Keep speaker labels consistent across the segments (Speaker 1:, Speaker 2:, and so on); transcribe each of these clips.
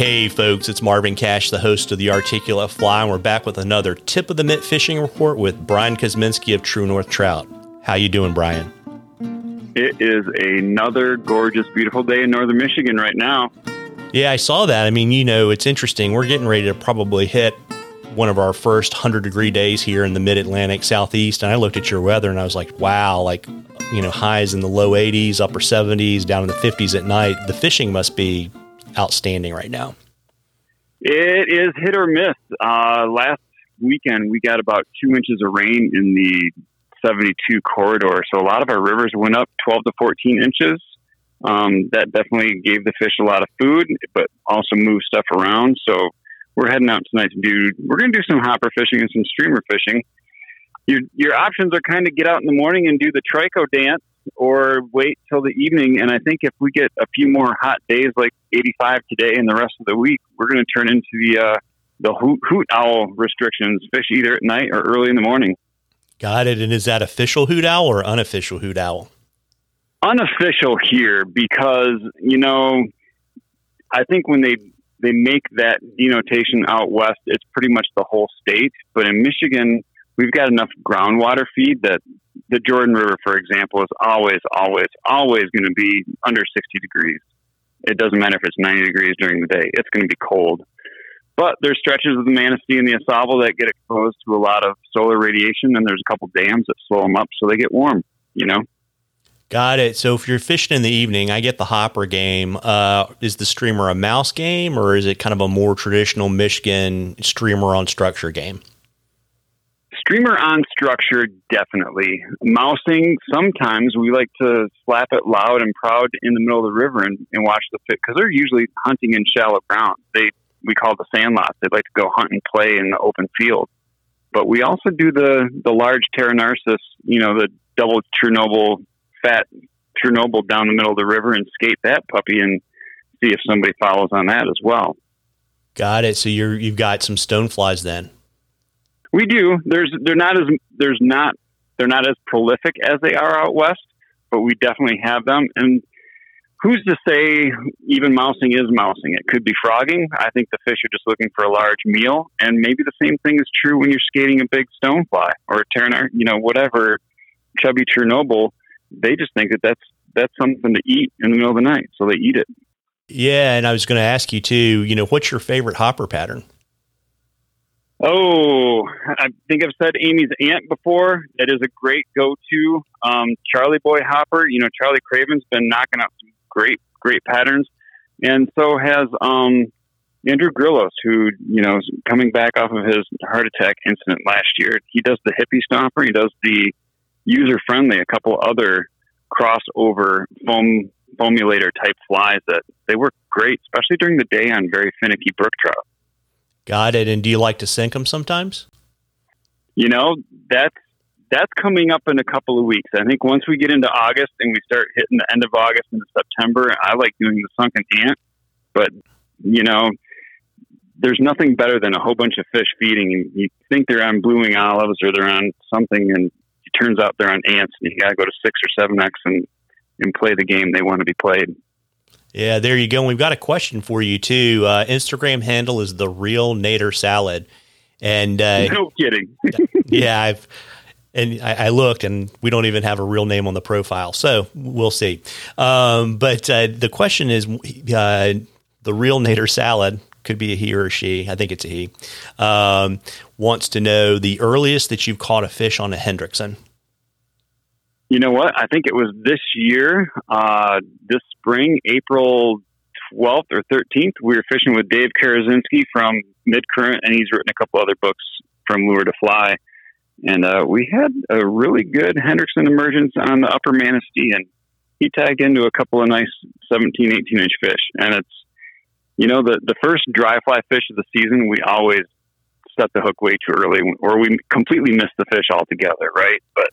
Speaker 1: Hey folks, it's Marvin Cash, the host of the Articulate Fly, and we're back with another tip of the mitt fishing report with Brian Kozminski of True North Trout. How you doing, Brian?
Speaker 2: It is another gorgeous, beautiful day in northern Michigan right now.
Speaker 1: Yeah, I saw that. I mean, you know, it's interesting. We're getting ready to probably hit one of our first 100 degree days here in the mid Atlantic Southeast. And I looked at your weather and I was like, wow, like, you know, highs in the low 80s, upper 70s, down in the 50s at night. The fishing must be outstanding right now.
Speaker 2: It is hit or miss. Uh, last weekend, we got about two inches of rain in the 72 corridor. So a lot of our rivers went up 12 to 14 inches. Um, that definitely gave the fish a lot of food, but also moved stuff around. So we're heading out tonight to do, we're going to do some hopper fishing and some streamer fishing. Your, your options are kind of get out in the morning and do the trico dance or wait till the evening. And I think if we get a few more hot days like 85 today and the rest of the week, we're going to turn into the uh, the hoot, hoot owl restrictions: fish either at night or early in the morning.
Speaker 1: Got it. And is that official hoot owl or unofficial hoot owl?
Speaker 2: Unofficial here because you know, I think when they they make that denotation out west, it's pretty much the whole state. But in Michigan, we've got enough groundwater feed that the Jordan River, for example, is always, always, always going to be under 60 degrees. It doesn't matter if it's 90 degrees during the day, it's going to be cold. But there's stretches of the Manistee and the Ausable that get exposed to a lot of solar radiation, and there's a couple dams that slow them up so they get warm, you know?
Speaker 1: Got it. So if you're fishing in the evening, I get the hopper game. Uh, is the streamer a mouse game, or is it kind of a more traditional Michigan streamer on structure game?
Speaker 2: Streamer on structure, definitely. Mousing, sometimes we like to slap it loud and proud in the middle of the river and, and watch the fit because they're usually hunting in shallow ground. They we call the sandlots. They like to go hunt and play in the open field. But we also do the the large Terra Narcissus, you know, the double Chernobyl fat Chernobyl down the middle of the river and skate that puppy and see if somebody follows on that as well.
Speaker 1: Got it. So you're you've got some stoneflies then.
Speaker 2: We do. There's they're not as there's not they're not as prolific as they are out west, but we definitely have them. And who's to say even mousing is mousing? It could be frogging. I think the fish are just looking for a large meal, and maybe the same thing is true when you're skating a big stonefly or a ternar, you know, whatever chubby Chernobyl. They just think that that's that's something to eat in the middle of the night, so they eat it.
Speaker 1: Yeah, and I was going to ask you too. You know, what's your favorite hopper pattern?
Speaker 2: Oh, I think I've said Amy's Ant before. That is a great go-to. Um, Charlie Boy Hopper. You know, Charlie Craven's been knocking out some great, great patterns, and so has um, Andrew Grillos, who you know is coming back off of his heart attack incident last year. He does the hippie stomper. He does the user-friendly. A couple other crossover foam foamulator type flies that they work great, especially during the day on very finicky brook trout.
Speaker 1: Got it. And do you like to sink them sometimes?
Speaker 2: You know, that's that's coming up in a couple of weeks. I think once we get into August and we start hitting the end of August into September, I like doing the sunken ant. But you know, there's nothing better than a whole bunch of fish feeding, and you think they're on blue wing olives or they're on something, and it turns out they're on ants, and you got to go to six or seven X and and play the game they want to be played.
Speaker 1: Yeah, there you go. We've got a question for you too. Uh, Instagram handle is the real Nader Salad, and uh,
Speaker 2: no kidding.
Speaker 1: yeah, I've and I, I, looked, and we don't even have a real name on the profile, so we'll see. Um, but uh, the question is, uh, the real Nader Salad could be a he or a she. I think it's a he. Um, wants to know the earliest that you've caught a fish on a Hendrickson.
Speaker 2: You know what? I think it was this year, uh, this spring, April 12th or 13th. We were fishing with Dave Karczynski from Mid Current, and he's written a couple other books from Lure to Fly. And uh, we had a really good Hendrickson emergence on the upper Manistee, and he tagged into a couple of nice 17, 18 inch fish. And it's, you know, the, the first dry fly fish of the season, we always set the hook way too early, or we completely miss the fish altogether, right? But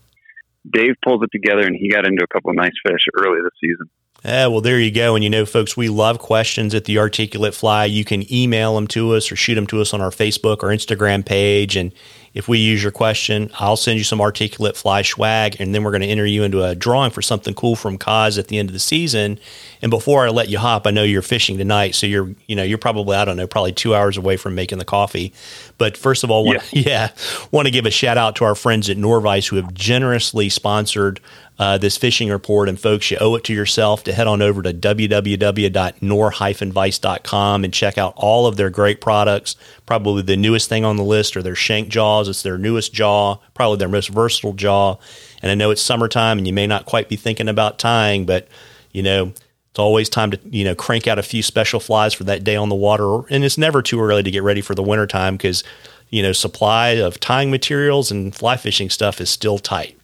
Speaker 2: Dave pulls it together and he got into a couple of nice fish early this season.
Speaker 1: Yeah, well, there you go. And you know, folks, we love questions at the Articulate Fly. You can email them to us or shoot them to us on our Facebook or Instagram page. And if we use your question, I'll send you some Articulate Fly swag, and then we're going to enter you into a drawing for something cool from Koz at the end of the season. And before I let you hop, I know you're fishing tonight, so you're you know you're probably I don't know probably two hours away from making the coffee. But first of all, want, yeah, yeah want to give a shout out to our friends at Norvise who have generously sponsored uh, this fishing report. And folks, you owe it to yourself to head on over to www.norvise.com and check out all of their great products. Probably the newest thing on the list are their shank jaws. It's their newest jaw, probably their most versatile jaw. And I know it's summertime and you may not quite be thinking about tying, but you know, it's always time to, you know, crank out a few special flies for that day on the water. And it's never too early to get ready for the wintertime because, you know, supply of tying materials and fly fishing stuff is still tight.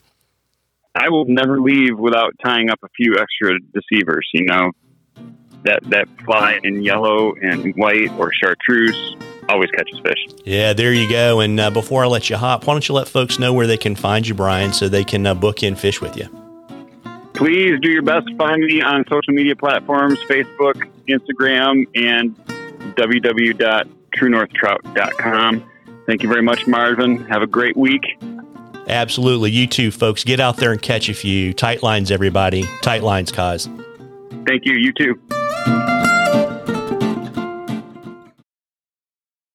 Speaker 2: I will never leave without tying up a few extra deceivers. You know, that that fly in yellow and white or chartreuse always catches fish.
Speaker 1: Yeah, there you go. And uh, before I let you hop, why don't you let folks know where they can find you, Brian, so they can uh, book in fish with you?
Speaker 2: Please do your best to find me on social media platforms Facebook, Instagram, and www.truenorthtrout.com. Thank you very much, Marvin. Have a great week.
Speaker 1: Absolutely. You too, folks. Get out there and catch a few. Tight lines, everybody. Tight lines, Koz.
Speaker 2: Thank you. You too.